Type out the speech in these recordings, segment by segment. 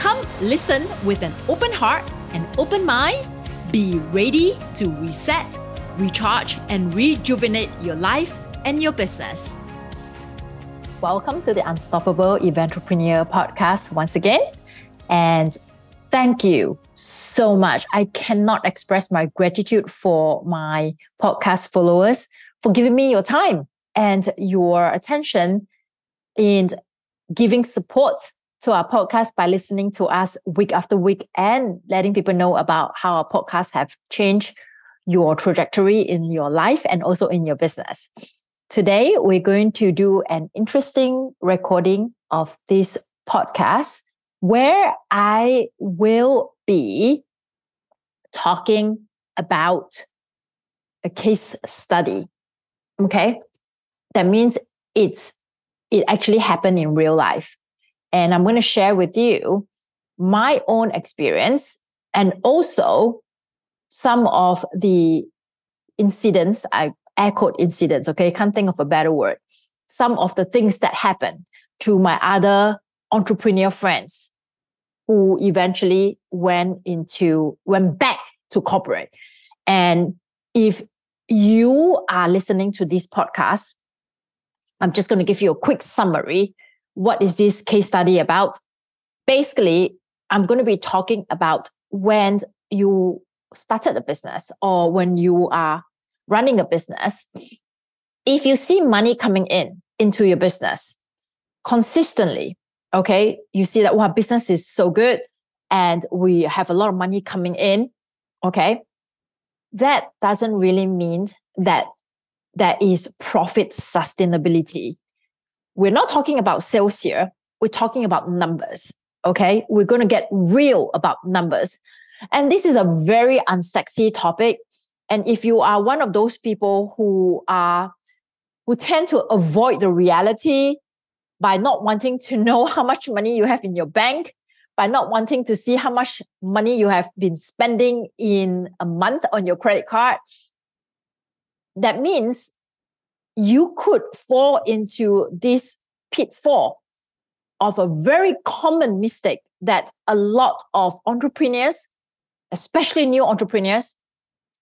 Come listen with an open heart and open mind. Be ready to reset, recharge, and rejuvenate your life and your business. Welcome to the Unstoppable Eventrepreneur podcast once again. And thank you so much. I cannot express my gratitude for my podcast followers for giving me your time and your attention in giving support to our podcast by listening to us week after week and letting people know about how our podcasts have changed your trajectory in your life and also in your business. Today, we're going to do an interesting recording of this podcast where I will be talking about a case study. Okay. That means it's, it actually happened in real life. And I'm going to share with you my own experience and also some of the incidents, I echoed incidents, okay, can't think of a better word. Some of the things that happened to my other entrepreneur friends who eventually went into, went back to corporate. And if you are listening to this podcast, I'm just going to give you a quick summary what is this case study about? Basically, I'm going to be talking about when you started a business or when you are running a business. If you see money coming in into your business consistently, okay, you see that wow, business is so good and we have a lot of money coming in, okay, that doesn't really mean that there is profit sustainability we're not talking about sales here. We're talking about numbers. Okay. We're going to get real about numbers. And this is a very unsexy topic. And if you are one of those people who are, who tend to avoid the reality by not wanting to know how much money you have in your bank, by not wanting to see how much money you have been spending in a month on your credit card, that means you could fall into this pitfall of a very common mistake that a lot of entrepreneurs, especially new entrepreneurs,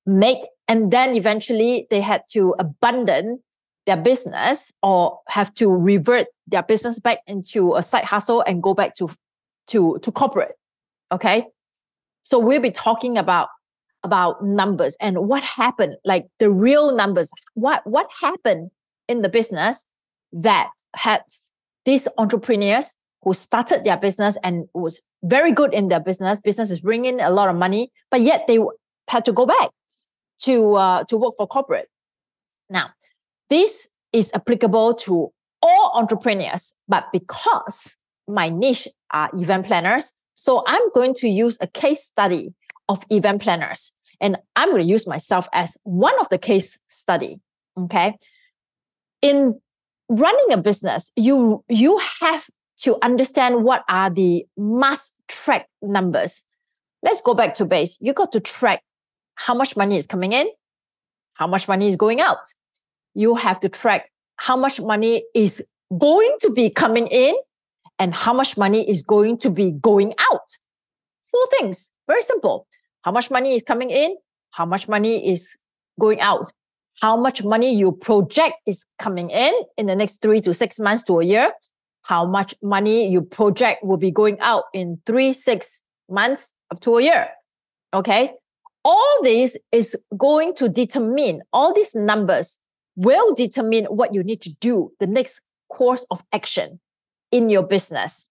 make. And then eventually they had to abandon their business or have to revert their business back into a side hustle and go back to, to, to corporate. Okay. So we'll be talking about about numbers and what happened, like the real numbers. What what happened in the business that had these entrepreneurs who started their business and was very good in their business. Business is bringing a lot of money, but yet they had to go back to uh, to work for corporate. Now, this is applicable to all entrepreneurs, but because my niche are event planners, so I'm going to use a case study of event planners. And I'm going to use myself as one of the case study. Okay. In running a business, you, you have to understand what are the must track numbers. Let's go back to base. You got to track how much money is coming in, how much money is going out. You have to track how much money is going to be coming in and how much money is going to be going out. Four things. Very simple how much money is coming in, how much money is going out, how much money you project is coming in in the next three to six months to a year, how much money you project will be going out in three, six months up to a year. Okay. All this is going to determine, all these numbers will determine what you need to do, the next course of action in your business.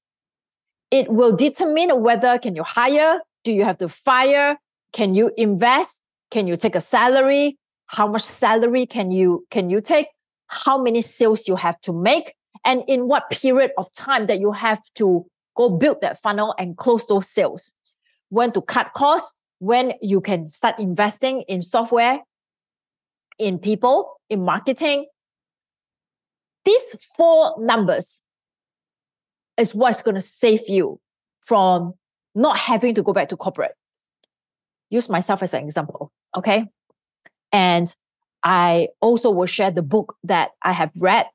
It will determine whether can you hire, do you have to fire? Can you invest? Can you take a salary? How much salary can you can you take? How many sales you have to make? And in what period of time that you have to go build that funnel and close those sales? when to cut costs, when you can start investing in software, in people, in marketing. These four numbers is what's going to save you from not having to go back to corporate. Use myself as an example, okay? And I also will share the book that I have read.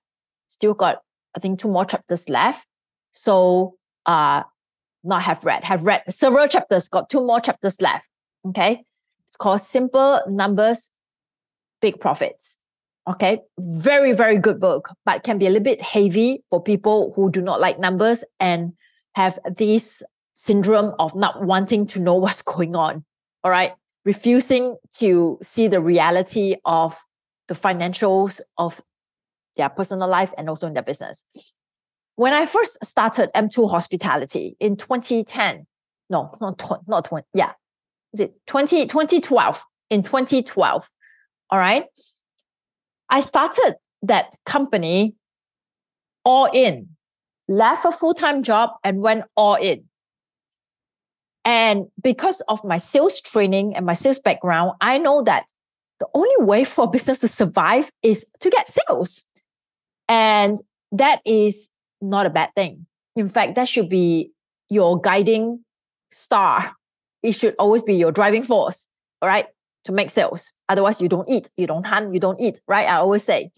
Still got, I think, two more chapters left. So, uh, not have read, have read several chapters, got two more chapters left. Okay. It's called Simple Numbers, Big Profits. Okay. Very, very good book, but can be a little bit heavy for people who do not like numbers and have this syndrome of not wanting to know what's going on. All right. Refusing to see the reality of the financials of their personal life and also in their business. When I first started M2 Hospitality in 2010, no, not, not 20, yeah, is it 20, 2012? In 2012, all right, I started that company all in, left a full time job and went all in. And because of my sales training and my sales background, I know that the only way for a business to survive is to get sales. And that is not a bad thing. In fact, that should be your guiding star. It should always be your driving force, all right, to make sales. Otherwise, you don't eat, you don't hunt, you don't eat, right? I always say.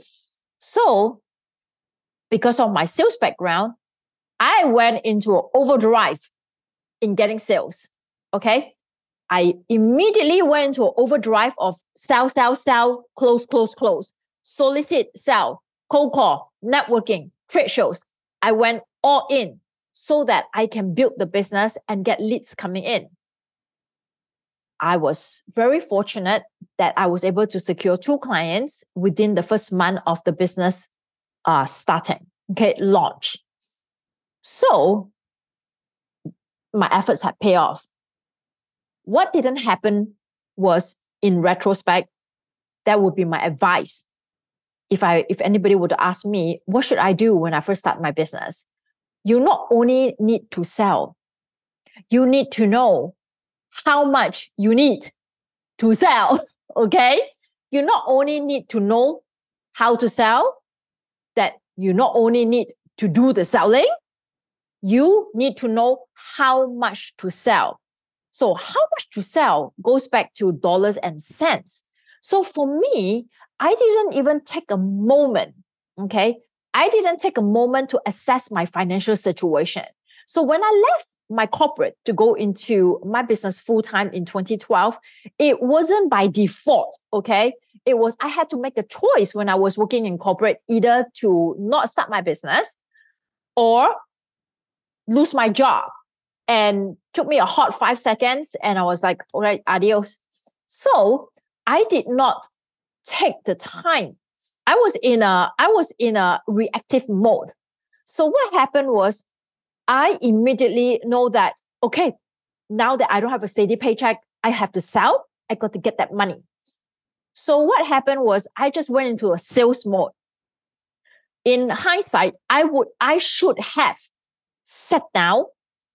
So, because of my sales background, I went into overdrive in getting sales. Okay. I immediately went to overdrive of sell, sell, sell, close, close, close, solicit, sell, cold call, networking, trade shows. I went all in so that I can build the business and get leads coming in. I was very fortunate that I was able to secure two clients within the first month of the business uh, starting, okay, launch. So my efforts had paid off. What didn't happen was in retrospect, that would be my advice if I if anybody would ask me, what should I do when I first start my business? You not only need to sell, you need to know how much you need to sell. Okay. You not only need to know how to sell, that you not only need to do the selling, you need to know how much to sell. So, how much to sell goes back to dollars and cents. So, for me, I didn't even take a moment, okay? I didn't take a moment to assess my financial situation. So when I left my corporate to go into my business full time in 2012, it wasn't by default, okay? It was, I had to make a choice when I was working in corporate either to not start my business or lose my job. And took me a hot five seconds and I was like, all right, adios. So I did not take the time. I was in a I was in a reactive mode. So what happened was I immediately know that okay, now that I don't have a steady paycheck, I have to sell. I got to get that money. So what happened was I just went into a sales mode. In hindsight, I would I should have sat down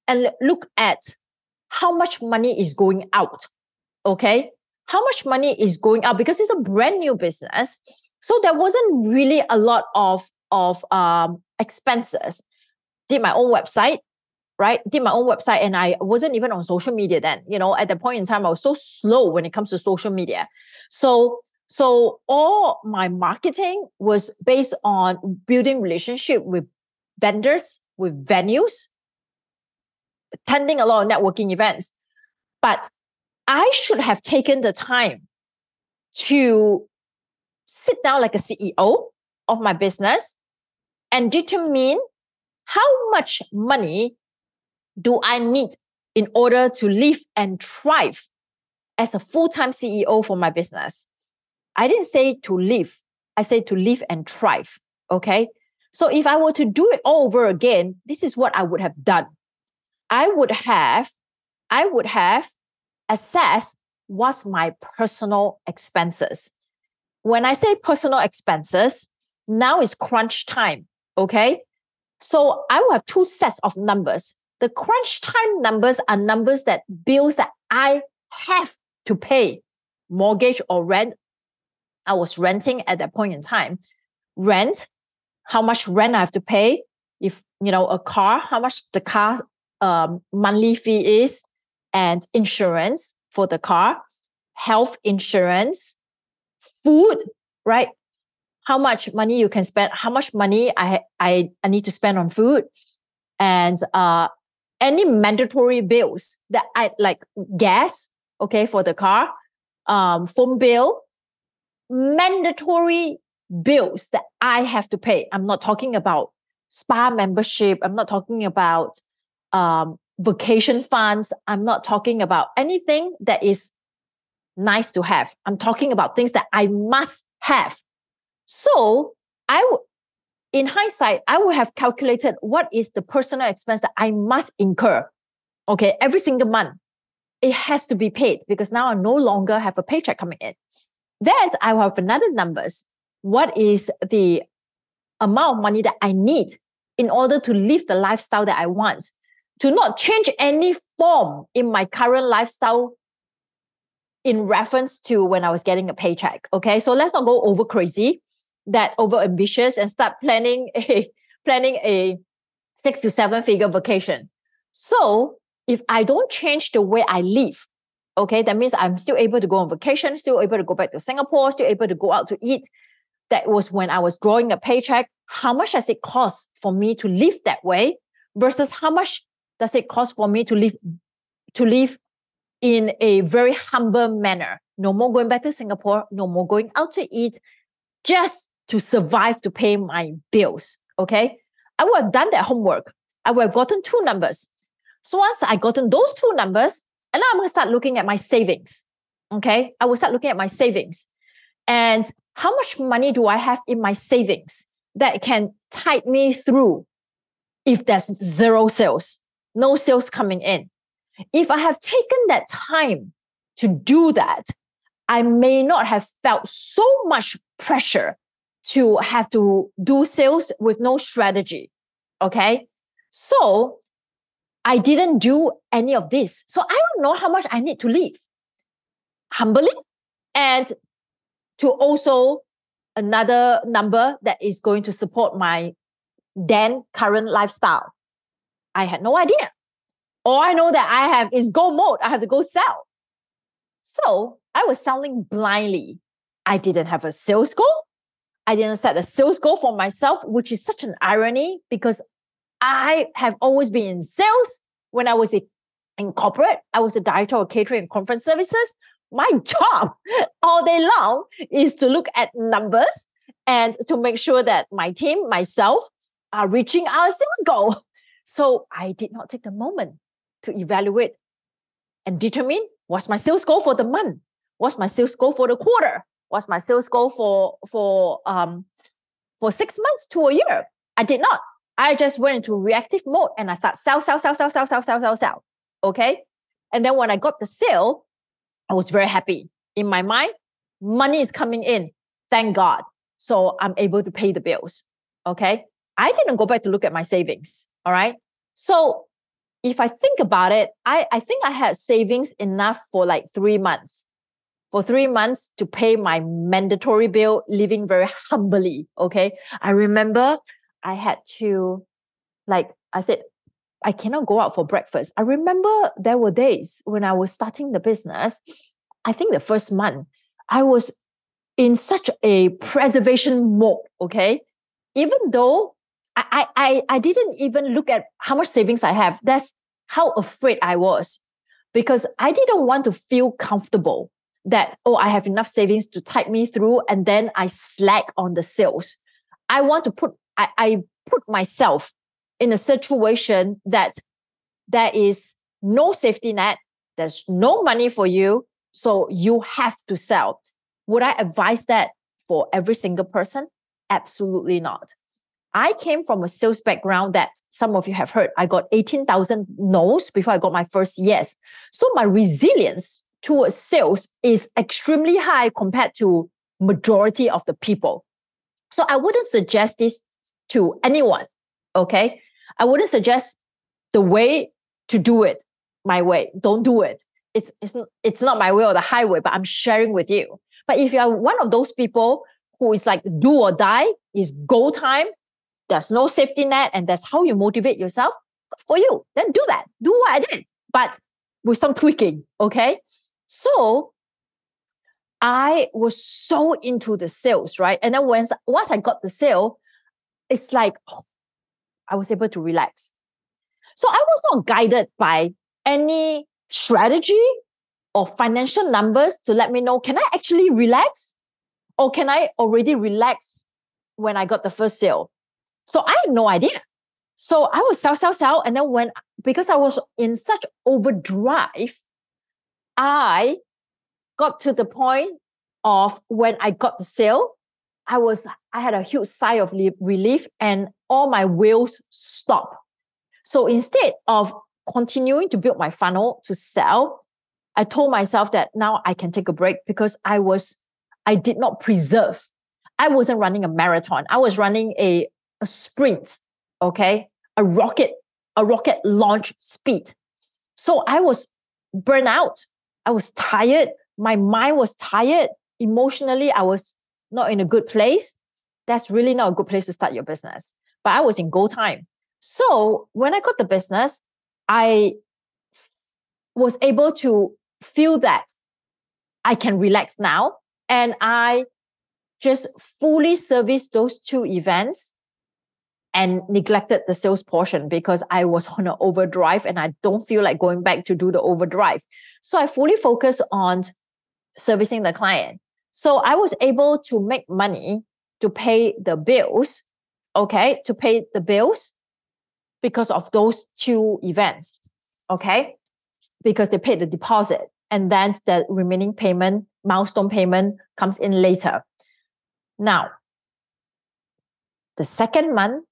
and look at how much money is going out. Okay how much money is going out because it's a brand new business. So there wasn't really a lot of of um, expenses. Did my own website, right? Did my own website, and I wasn't even on social media then. You know, at that point in time, I was so slow when it comes to social media. So so all my marketing was based on building relationship with vendors, with venues, attending a lot of networking events. But I should have taken the time to sit down like a CEO of my business and determine how much money do I need in order to live and thrive as a full-time CEO for my business. I didn't say to live, I said to live and thrive. Okay. So if I were to do it all over again, this is what I would have done. I would have, I would have assessed what's my personal expenses. When I say personal expenses, now is crunch time. Okay. So I will have two sets of numbers The crunch time numbers are numbers that bills that I have to pay, mortgage or rent. I was renting at that point in time. Rent, how much rent I have to pay. If you know a car, how much the car um, monthly fee is, and insurance for the car, health insurance, food, right? How much money you can spend, how much money I I, I need to spend on food, and uh, any mandatory bills that I like gas, okay, for the car, um, phone bill, mandatory bills that I have to pay. I'm not talking about spa membership. I'm not talking about um, vacation funds. I'm not talking about anything that is nice to have. I'm talking about things that I must have. So I would, in hindsight, I would have calculated what is the personal expense that I must incur. Okay, every single month. It has to be paid because now I no longer have a paycheck coming in. Then I will have another numbers. What is the amount of money that I need in order to live the lifestyle that I want? To not change any form in my current lifestyle in reference to when I was getting a paycheck. Okay, so let's not go over crazy, that over ambitious, and start planning a planning a six to seven figure vacation. So if I don't change the way I live, okay, that means I'm still able to go on vacation, still able to go back to Singapore, still able to go out to eat. That was when I was drawing a paycheck. How much does it cost for me to live that way versus how much does it cost for me to live to live in a very humble manner. No more going back to Singapore, no more going out to eat, just to survive to pay my bills. Okay. I would have done that homework. I would have gotten two numbers. So once I gotten those two numbers, and now I'm to start looking at my savings. Okay. I will start looking at my savings. And how much money do I have in my savings that can tide me through if there's zero sales, no sales coming in? If I have taken that time to do that, I may not have felt so much pressure to have to do sales with no strategy. Okay. So I didn't do any of this. So I don't know how much I need to leave. humbly and to also another number that is going to support my then current lifestyle. I had no idea. All I know that I have is go mode. I have to go sell. So I was selling blindly. I didn't have a sales goal. I didn't set a sales goal for myself, which is such an irony because I have always been in sales. When I was a, in corporate, I was a director of catering and conference services. My job all day long is to look at numbers and to make sure that my team, myself, are reaching our sales goal. So I did not take the moment to evaluate and determine what's my sales goal for the month, what's my sales goal for the quarter, what's my sales goal for for um for six months to a year. I did not. I just went into reactive mode and I start sell, sell, sell, sell, sell, sell, sell, sell, sell. Okay. And then when I got the sale, I was very happy. In my mind, money is coming in. Thank God. So I'm able to pay the bills. Okay. I didn't go back to look at my savings. All right. So if I think about it, I, I think I had savings enough for like three months. For three months to pay my mandatory bill, living very humbly. Okay. I remember I had to, like I said, I cannot go out for breakfast. I remember there were days when I was starting the business. I think the first month, I was in such a preservation mode. Okay. Even though I, I, I didn't even look at how much savings I have. That's how afraid I was because I didn't want to feel comfortable that, oh, I have enough savings to tide me through and then I slack on the sales. I want to put, I, I put myself in a situation that there is no safety net, there's no money for you, so you have to sell. Would I advise that for every single person? Absolutely not. I came from a sales background that some of you have heard. I got 18,000 no's before I got my first yes. So my resilience towards sales is extremely high compared to majority of the people. So I wouldn't suggest this to anyone. Okay. I wouldn't suggest the way to do it my way. Don't do it. It's, it's, it's not my way or the highway, but I'm sharing with you. But if you are one of those people who is like do or die, is go time, there's no safety net, and that's how you motivate yourself, for you, then do that. Do what I did, but with some tweaking. Okay. So I was so into the sales, right? And then once once I got the sale, it's like oh, I was able to relax. So I was not guided by any strategy or financial numbers to let me know can I actually relax? Or can I already relax when I got the first sale? So I had no idea. So I was sell, sell, sell. And then when, because I was in such overdrive, I got to the point of when I got the sale, I was, I had a huge sigh of relief and all my wheels stop. So instead of continuing to build my funnel to sell, I told myself that now I can take a break because I was, I did not preserve. I wasn't running a marathon. I was running a, a sprint, okay? A rocket, a rocket launch speed. So I was burnt out. I was tired. My mind was tired. Emotionally, I was not in a good place. That's really not a good place to start your business. But I was in go time. So when I got the business, I was able to feel that I can relax now. And I just fully serviced those two events and neglected the sales portion because I was on an overdrive and I don't feel like going back to do the overdrive. So I fully focus on servicing the client. So I was able to make money to pay the bills, okay, to pay the bills because of those two events. Okay. Because they paid the deposit and then the remaining payment, milestone payment comes in later. Now, the second month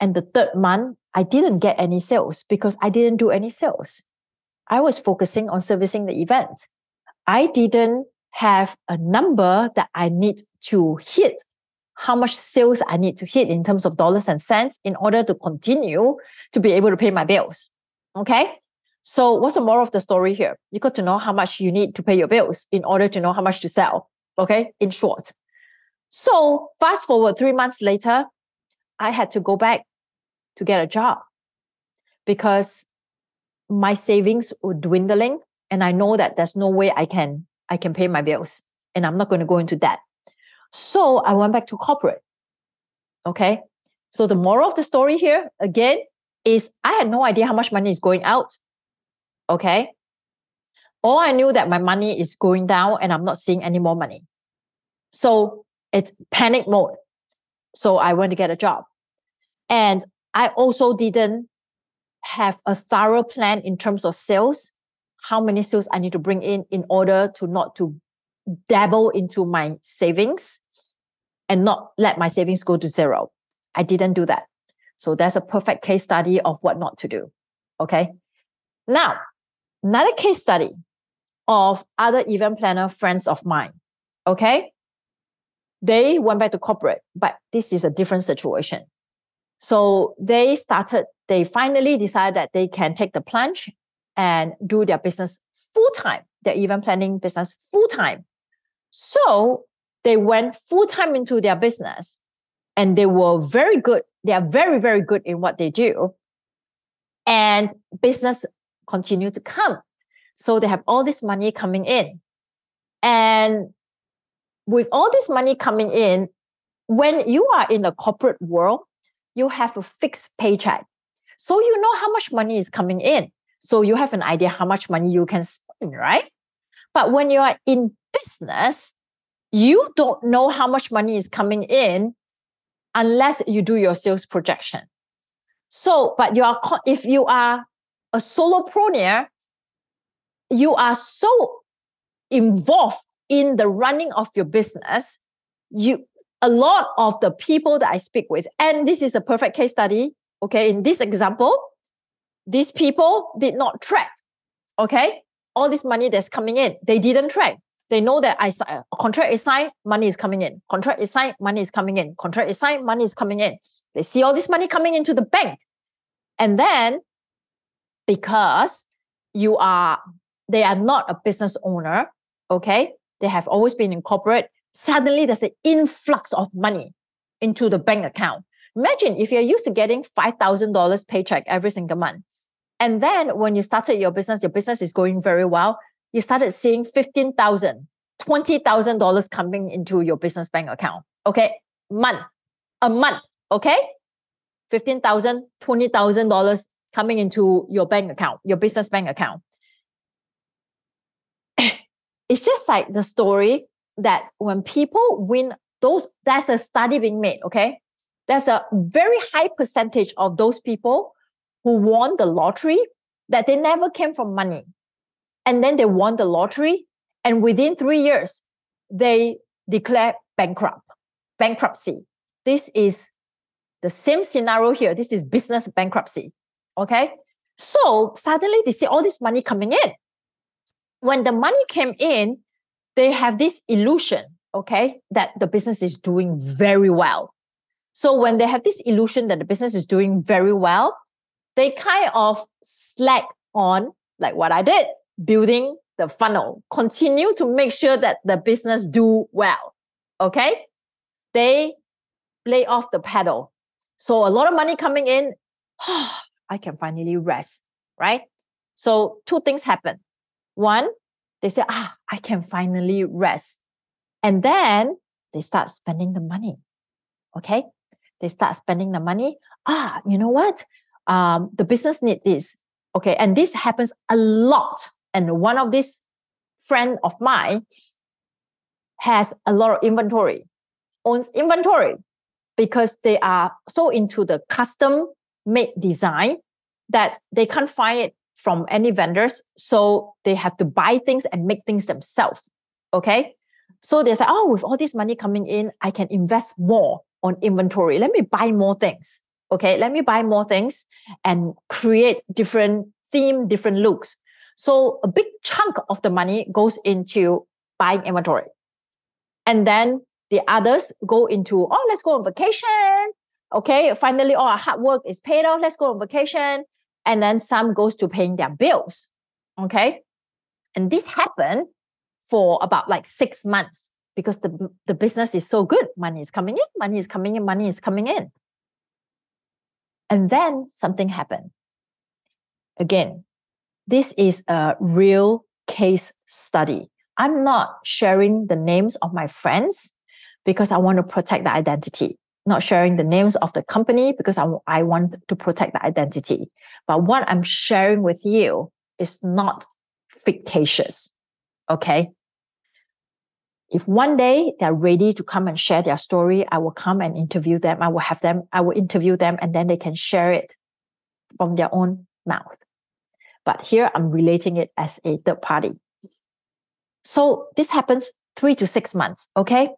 and the third month, I didn't get any sales because I didn't do any sales. I was focusing on servicing the event. I didn't have a number that I need to hit how much sales I need to hit in terms of dollars and cents in order to continue to be able to pay my bills. Okay. So what's the moral of the story here? You got to know how much you need to pay your bills in order to know how much to sell. Okay. In short. So fast forward three months later, I had to go back to get a job because my savings were dwindling and I know that there's no way I can I can pay my bills and I'm not going to go into debt. So I went back to corporate. Okay. So the moral of the story here again is I had no idea how much money is going out. Okay. All I knew that my money is going down and I'm not seeing any more money. So it's panic mode. So I went to get a job. And I also didn't have a thorough plan in terms of sales, how many sales I need to bring in in order to not to dabble into my savings and not let my savings go to zero. I didn't do that. So that's a perfect case study of what not to do. Okay. Now, another case study of other event planner friends of mine. Okay. They went back to corporate, but this is a different situation. So they started, they finally decided that they can take the plunge and do their business full time, their event planning business full time. So they went full time into their business and they were very good. They are very, very good in what they do. And business continue to come. So they have all this money coming in. And with all this money coming in, when you are in the corporate world, you have a fixed paycheck. So you know how much money is coming in. So you have an idea how much money you can spend, right? But when you are in business, you don't know how much money is coming in unless you do your sales projection. So, but you are, if you are a solopreneur, you are so involved in the running of your business. You, a lot of the people that I speak with, and this is a perfect case study. Okay. In this example, these people did not track. Okay. All this money that's coming in, they didn't track. They know that I a contract is signed, money is coming in. Contract is signed, money is coming in. Contract is signed, money is coming in. They see all this money coming into the bank. And then because you are they are not a business owner okay they have always been in corporate suddenly there's an influx of money into the bank account imagine if you're used to getting $5000 paycheck every single month and then when you started your business your business is going very well you started seeing $15,000, $20000 coming into your business bank account okay month a month okay $15000 $20000 coming into your bank account, your business bank account. it's just like the story that when people win those, that's a study being made, okay? There's a very high percentage of those people who won the lottery that they never came from money. And then they won the lottery, and within three years, they declare bankrupt, bankruptcy. This is the same scenario here. This is business bankruptcy. Okay. So suddenly they see all this money coming in. When the money came in, they have this illusion, okay, that the business is doing very well. So when they have this illusion that the business is doing very well, they kind of slack on, like what I did, building the funnel, continue to make sure that the business do well. Okay. They lay off the pedal. So a lot of money coming in. I can finally rest, right? So two things happen. One, they say, ah, I can finally rest. And then they start spending the money. Okay. They start spending the money. Ah, you know what? Um, the business need this. Okay. And this happens a lot. And one of these friend of mine has a lot of inventory, owns inventory because they are so into the custom made design that they can't find it from any vendors. So they have to buy things and make things themselves. Okay. So they say, oh, with all this money coming in, I can invest more on inventory. Let me buy more things. Okay. Let me buy more things and create different theme, different looks. So a big chunk of the money goes into buying inventory. And then the others go into, oh, let's go on vacation. Okay, finally, all our hard work is paid off. Let's go on vacation. And then some goes to paying their bills. Okay. And this happened for about like six months because the, the business is so good. Money is coming in, money is coming in, money is coming in. And then something happened. Again, this is a real case study. I'm not sharing the names of my friends because I want to protect the identity not sharing the names of the company because I, I want to protect the identity. But what I'm sharing with you is not fictitious. Okay. If one day they're ready to come and share their story, I will come and interview them. I will have them, I will interview them and then they can share it from their own mouth. But here I'm relating it as a third party. So this happens three to six months. Okay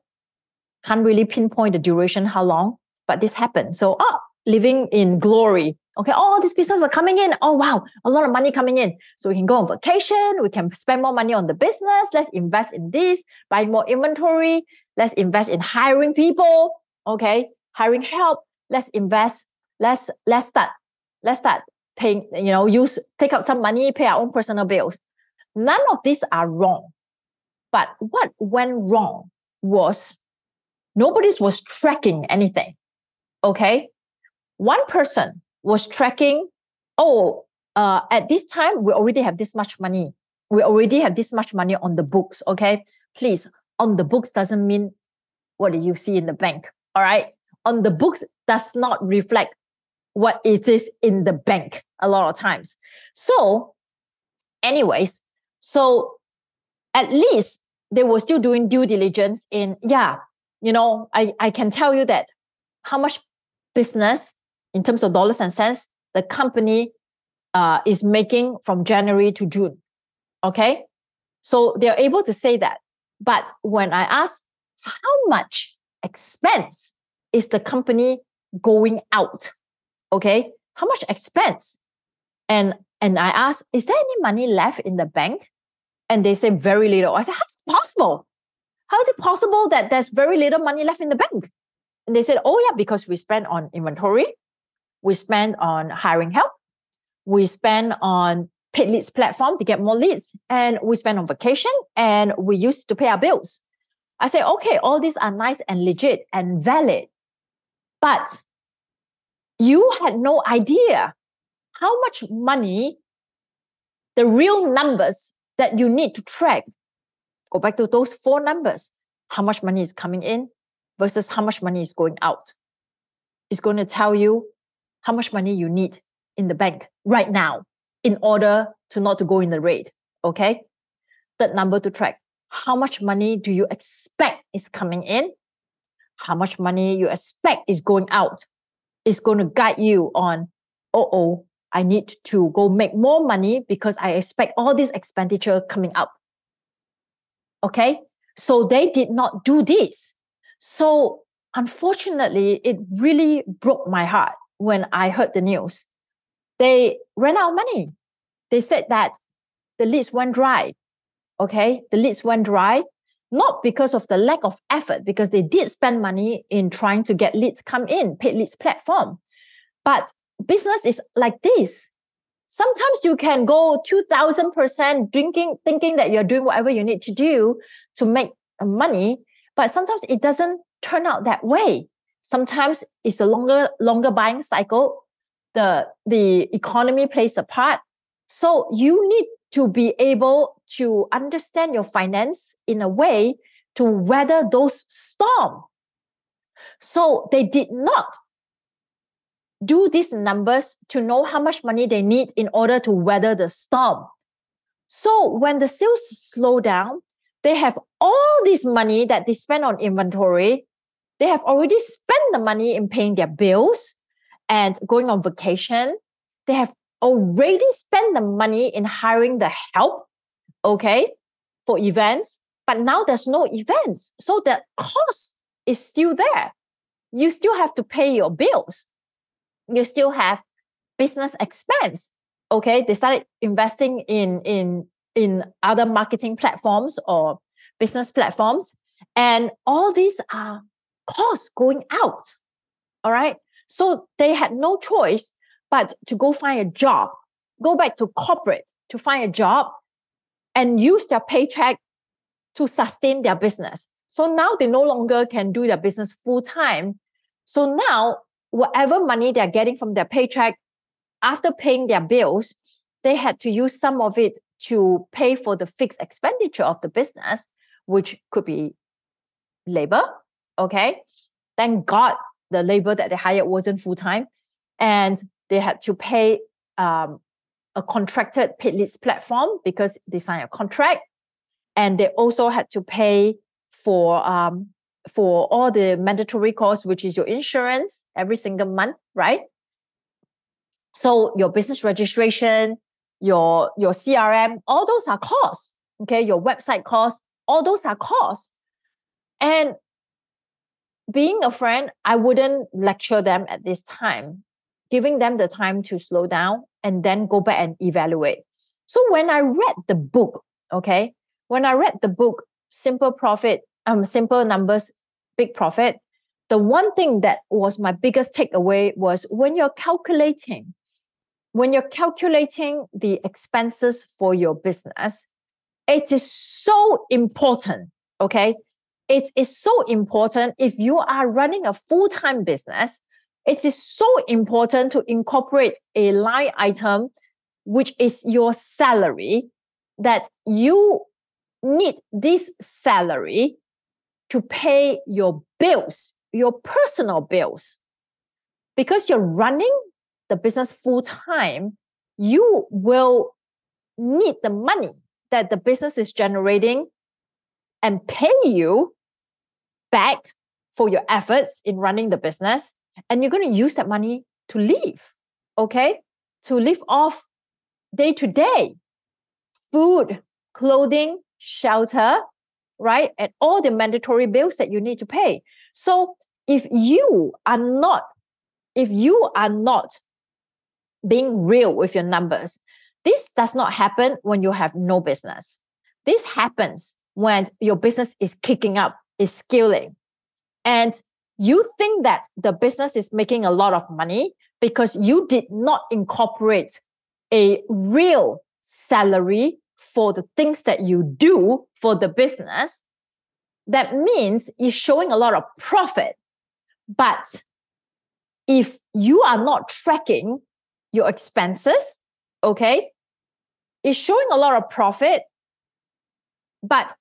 can't really pinpoint the duration, how long, but this happened. So, oh, living in glory. Okay, all these businesses are coming in. Oh, wow, a lot of money coming in. So we can go on vacation. We can spend more money on the business. Let's invest in this, buy more inventory. Let's invest in hiring people. Okay, hiring help. Let's invest. Let's let's start. Let's start paying. You know, use take out some money, pay our own personal bills. None of these are wrong. But what went wrong was Nobody was tracking anything. Okay. One person was tracking, oh, uh, at this time, we already have this much money. We already have this much money on the books. Okay. Please, on the books doesn't mean what did you see in the bank. All right. On the books does not reflect what it is in the bank a lot of times. So, anyways, so at least they were still doing due diligence in, yeah, you know, I, I can tell you that how much business in terms of dollars and cents the company uh, is making from January to June. Okay. So they're able to say that. But when I ask how much expense is the company going out? Okay. How much expense? And and I ask, is there any money left in the bank? And they say very little. I said, how's it possible? How is it possible that there's very little money left in the bank? And they said, oh, yeah, because we spend on inventory, we spend on hiring help, we spend on paid leads platform to get more leads, and we spend on vacation, and we use to pay our bills. I say, okay, all these are nice and legit and valid, but you had no idea how much money, the real numbers that you need to track. Go back to those four numbers. How much money is coming in versus how much money is going out. It's going to tell you how much money you need in the bank right now in order to not to go in the raid. Okay. Third number to track. How much money do you expect is coming in? How much money you expect is going out? Is going to guide you on, oh, oh, I need to go make more money because I expect all this expenditure coming up. Okay. So they did not do this. So unfortunately, it really broke my heart when I heard the news. They ran out of money. They said that the leads went dry. Okay, the leads went dry, not because of the lack of effort, because they did spend money in trying to get leads come in, paid leads platform. But business is like this. Sometimes you can go 2000% drinking, thinking that you're doing whatever you need to do to make money, but sometimes it doesn't turn out that way. Sometimes it's a longer, longer buying cycle. The, the economy plays a part. So you need to be able to understand your finance in a way to weather those storm. So they did not do these numbers to know how much money they need in order to weather the storm. So when the sales slow down, they have all this money that they spend on inventory. They have already spent the money in paying their bills and going on vacation. They have already spent the money in hiring the help, okay, for events. But now there's no events. So the cost is still there. You still have to pay your bills. You still have business expense. Okay. They started investing in in in other marketing platforms or business platforms. And all these are costs going out. All right. So they had no choice but to go find a job, go back to corporate to find a job and use their paycheck to sustain their business. So now they no longer can do their business full time. So now, whatever money they're getting from their paycheck, after paying their bills, they had to use some of it to pay for the fixed expenditure of the business, which could be labor. Okay. Thank God the labor that they hired wasn't full time. And they had to pay um, a contracted paid leads platform because they signed a contract. And they also had to pay for um, for all the mandatory costs, which is your insurance every single month, right? So your business registration, your your crm all those are costs okay your website costs all those are costs and being a friend i wouldn't lecture them at this time giving them the time to slow down and then go back and evaluate so when i read the book okay when i read the book simple profit um simple numbers big profit the one thing that was my biggest takeaway was when you're calculating when you're calculating the expenses for your business, it is so important. Okay. It is so important if you are running a full time business. It is so important to incorporate a line item, which is your salary, that you need this salary to pay your bills, your personal bills. Because you're running the business full time, you will need the money that the business is generating and pay you back for your efforts in running the business. And you're going to use that money to live, okay? To live off day to day food, clothing, shelter, right? And all the mandatory bills that you need to pay. So if you are not, if you are not being real with your numbers. This does not happen when you have no business. This happens when your business is kicking up, is scaling. And you think that the business is making a lot of money because you did not incorporate a real salary for the things that you do for the business, that means it's showing a lot of profit. But if you are not tracking your expenses, okay, it's showing a lot of profit, but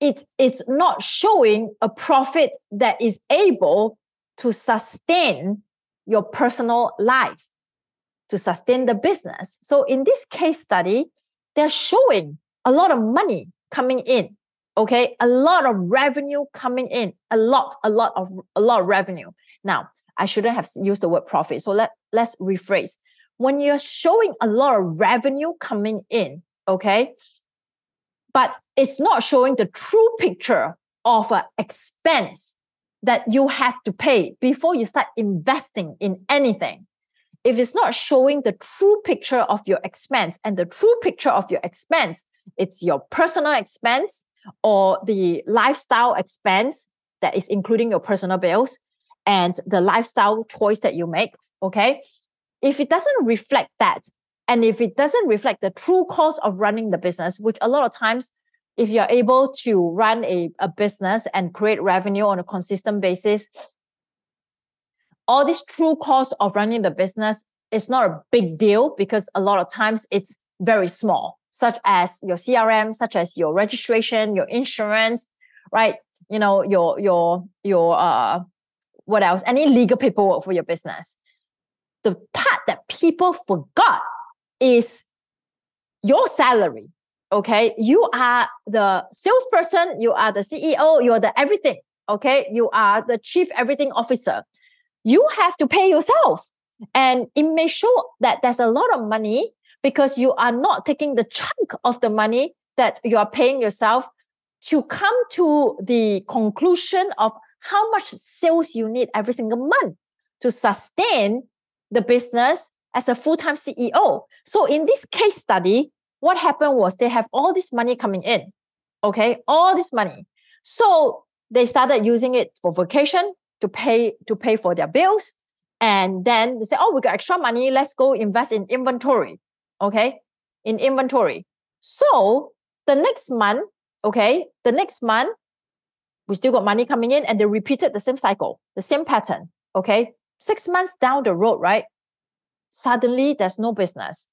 it is not showing a profit that is able to sustain your personal life, to sustain the business. So in this case study, they're showing a lot of money coming in. Okay, a lot of revenue coming in, a lot, a lot of a lot of revenue. Now, I shouldn't have used the word profit. So let, let's rephrase. When you're showing a lot of revenue coming in, okay, but it's not showing the true picture of an expense that you have to pay before you start investing in anything. If it's not showing the true picture of your expense and the true picture of your expense, it's your personal expense or the lifestyle expense that is including your personal bills and the lifestyle choice that you make. Okay. If it doesn't reflect that, and if it doesn't reflect the true cost of running the business, which a lot of times, if you're able to run a, a business and create revenue on a consistent basis, all this true cost of running the business is not a big deal because a lot of times it's very small, such as your CRM, such as your registration, your insurance, right? You know, your your your uh what else? Any legal paperwork for your business. The part that people forgot is your salary. Okay. You are the salesperson, you are the CEO, you are the everything. Okay. You are the chief everything officer. You have to pay yourself. And it may show that there's a lot of money because you are not taking the chunk of the money that you are paying yourself to come to the conclusion of how much sales you need every single month to sustain the business as a full-time CEO. So in this case study, what happened was they have all this money coming in. Okay, all this money. So they started using it for vacation to pay to pay for their bills. And then they say, oh, we got extra money. Let's go invest in inventory. Okay, in inventory. So the next month, okay, the next month, we still got money coming in and they repeated the same cycle, the same pattern. Okay, six months down the road, right? Suddenly there's no business.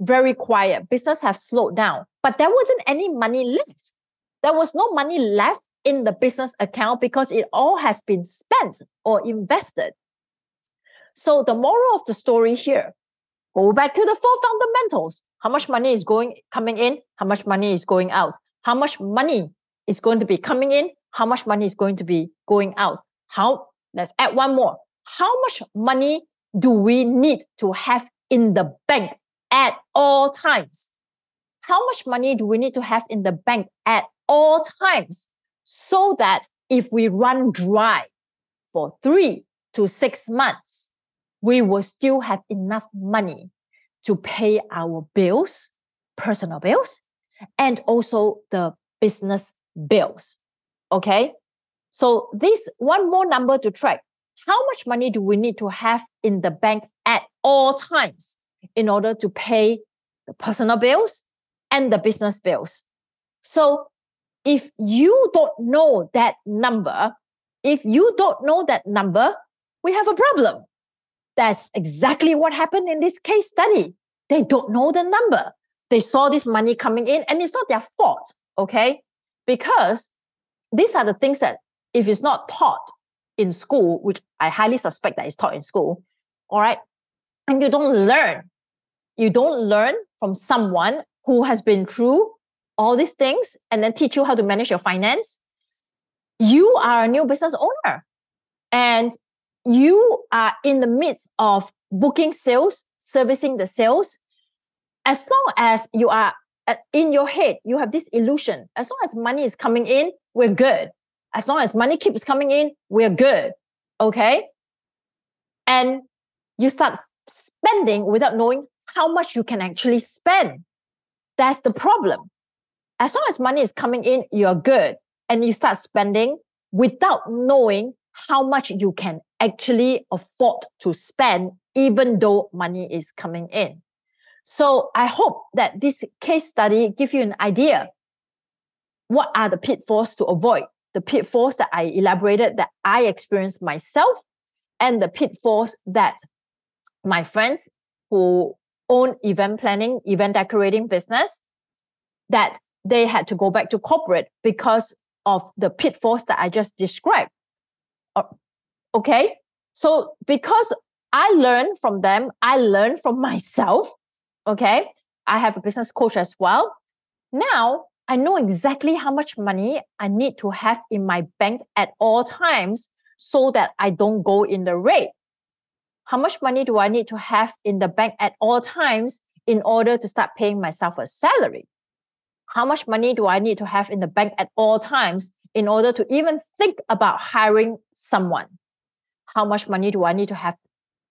Very quiet. Business have slowed down, but there wasn't any money left. There was no money left in the business account because it all has been spent or invested. So the moral of the story here, go back to the four fundamentals. How much money is going coming in? How much money is going out? How much money is going to be coming in? How much money is going to be going out? How let's add one more. How much money do we need to have in the bank at all times? How much money do we need to have in the bank at all times so that if we run dry for three to six months, we will still have enough money to pay our bills, personal bills, and also the business bills. Okay. So this one more number to track how much money do we need to have in the bank at all times in order to pay the personal bills and the business bills? So if you don't know that number, if you don't know that number, we have a problem. That's exactly what happened in this case study. They don't know the number. They saw this money coming in and it's not their fault, okay? Because these are the things that if it's not taught in school, which I highly suspect that is taught in school, all right, and you don't learn, you don't learn from someone who has been through all these things and then teach you how to manage your finance, you are a new business owner and you are in the midst of booking sales, servicing the sales. As long as you are uh, in your head, you have this illusion. As long as money is coming in, we're good as long as money keeps coming in, we're good. Okay. And you start spending without knowing how much you can actually spend. That's the problem. As long as money is coming in, you're good. And you start spending without knowing how much you can actually afford to spend, even though money is coming in. So I hope that this case study give you an idea. What are the pitfalls to avoid? The pitfalls that I elaborated that I experienced myself and the pitfalls that my friends who own event planning, event decorating business, that they had to go back to corporate because of the pitfalls that I just described. Uh, okay. So because I learned from them, I learned from myself. Okay. I have a business coach as well. Now I know exactly how much money I need to have in my bank at all times so that I don't go in the red. How much money do I need to have in the bank at all times in order to start paying myself a salary? How much money do I need to have in the bank at all times in order to even think about hiring someone? How much money do I need to have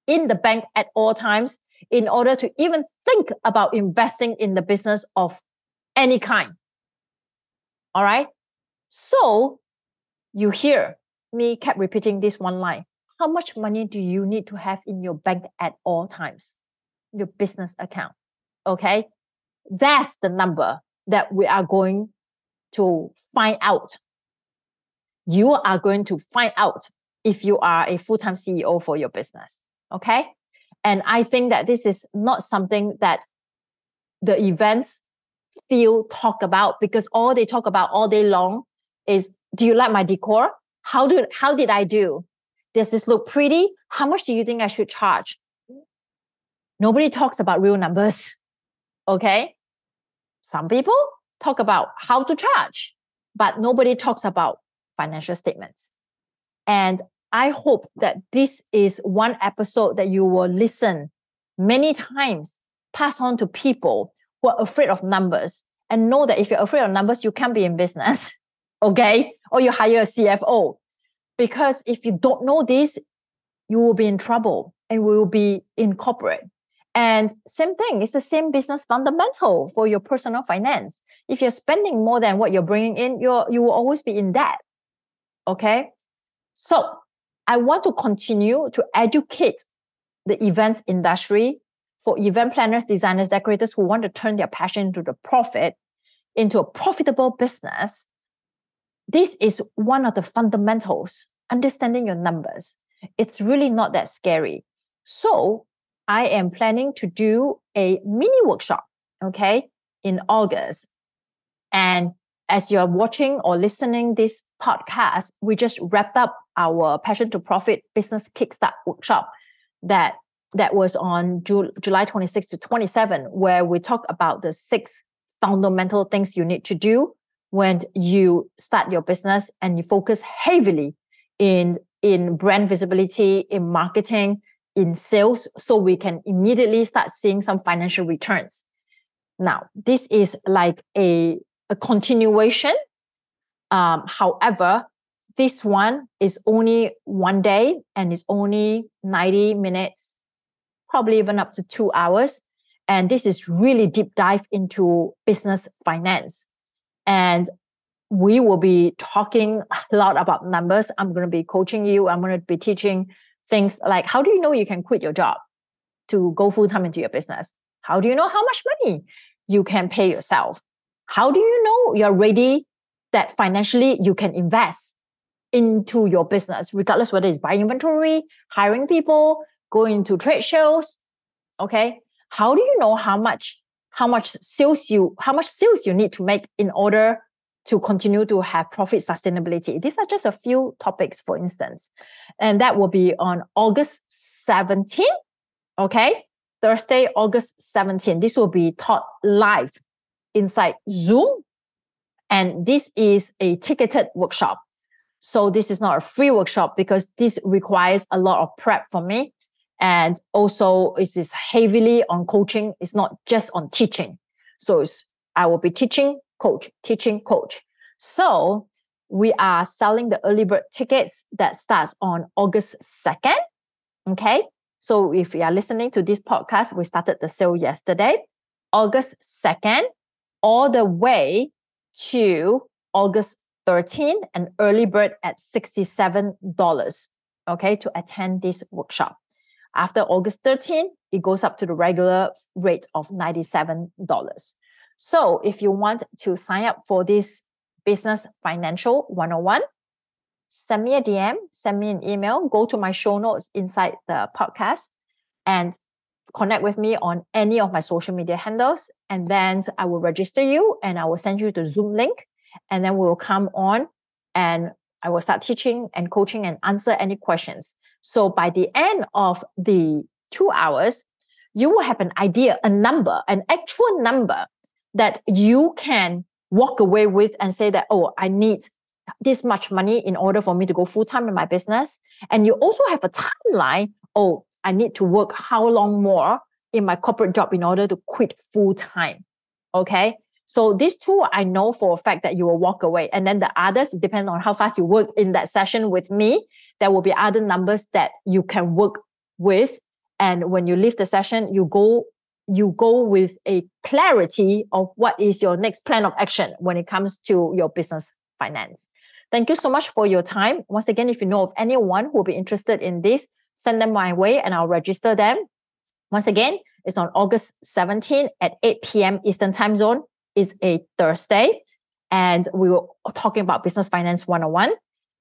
in the bank at all times in order to even think about investing in the business of any kind? All right. So you hear me kept repeating this one line. How much money do you need to have in your bank at all times? Your business account. Okay. That's the number that we are going to find out. You are going to find out if you are a full time CEO for your business. Okay. And I think that this is not something that the events feel talk about because all they talk about all day long is do you like my decor? How do how did I do? Does this look pretty? How much do you think I should charge? Nobody talks about real numbers. Okay. Some people talk about how to charge, but nobody talks about financial statements. And I hope that this is one episode that you will listen many times, pass on to people who are afraid of numbers and know that if you're afraid of numbers, you can't be in business. okay. Or you hire a CFO. Because if you don't know this, you will be in trouble and will be in corporate. And same thing, it's the same business fundamental for your personal finance. If you're spending more than what you're bringing in, you're, you will always be in debt. Okay. So I want to continue to educate the events industry for event planners, designers, decorators who want to turn their passion into the profit, into a profitable business. This is one of the fundamentals, understanding your numbers. It's really not that scary. So I am planning to do a mini workshop, okay, in August. And as you're watching or listening this podcast, we just wrapped up our Passion to Profit Business Kickstart workshop that that was on Ju- July 26 to 27, where we talk about the six fundamental things you need to do when you start your business and you focus heavily in in brand visibility, in marketing, in sales so we can immediately start seeing some financial returns. Now, this is like a, a continuation. Um, however, this one is only one day and it's only 90 minutes, probably even up to two hours. And this is really deep dive into business finance. And we will be talking a lot about numbers. I'm going to be coaching you. I'm going to be teaching things like how do you know you can quit your job to go full time into your business? How do you know how much money you can pay yourself? How do you know you're ready that financially you can invest into your business, regardless whether it's buying inventory, hiring people, going to trade shows? Okay. How do you know how much how much sales you how much sales you need to make in order to continue to have profit sustainability. These are just a few topics, for instance. And that will be on August 17th. Okay. Thursday, August 17th. This will be taught live inside Zoom. And this is a ticketed workshop. So this is not a free workshop because this requires a lot of prep for me. And also it is heavily on coaching. It's not just on teaching. So I will be teaching coach, teaching coach. So we are selling the early bird tickets that starts on August 2nd. Okay. So if you are listening to this podcast, we started the sale yesterday, August 2nd, all the way to August 13th, and early bird at $67. Okay, to attend this workshop. After August 13, it goes up to the regular rate of $97. So if you want to sign up for this business financial 101, send me a DM, send me an email, go to my show notes inside the podcast and connect with me on any of my social media handles. And then I will register you and I will send you the Zoom link. And then we will come on and I will start teaching and coaching and answer any questions. So by the end of the two hours, you will have an idea, a number, an actual number that you can walk away with and say that, oh, I need this much money in order for me to go full time in my business. And you also have a timeline. Oh, I need to work how long more in my corporate job in order to quit full time. Okay. So these two, I know for a fact that you will walk away. And then the others depend on how fast you work in that session with me. There will be other numbers that you can work with. And when you leave the session, you go you go with a clarity of what is your next plan of action when it comes to your business finance. Thank you so much for your time. Once again, if you know of anyone who will be interested in this, send them my way and I'll register them. Once again, it's on August 17 at 8 p.m. Eastern Time Zone. It's a Thursday. And we were talking about Business Finance 101.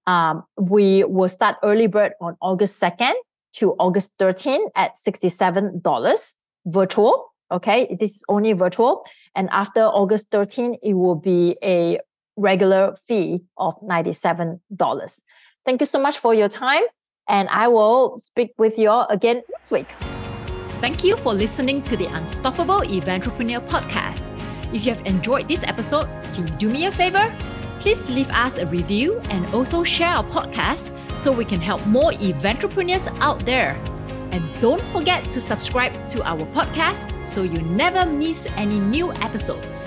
Um, we will start early bird on August 2nd to August 13 at $67 virtual. Okay, this is only virtual. And after August 13, it will be a regular fee of $97. Thank you so much for your time. And I will speak with you all again next week. Thank you for listening to the Unstoppable Entrepreneur podcast. If you have enjoyed this episode, can you do me a favor? Please leave us a review and also share our podcast so we can help more entrepreneurs out there. And don't forget to subscribe to our podcast so you never miss any new episodes.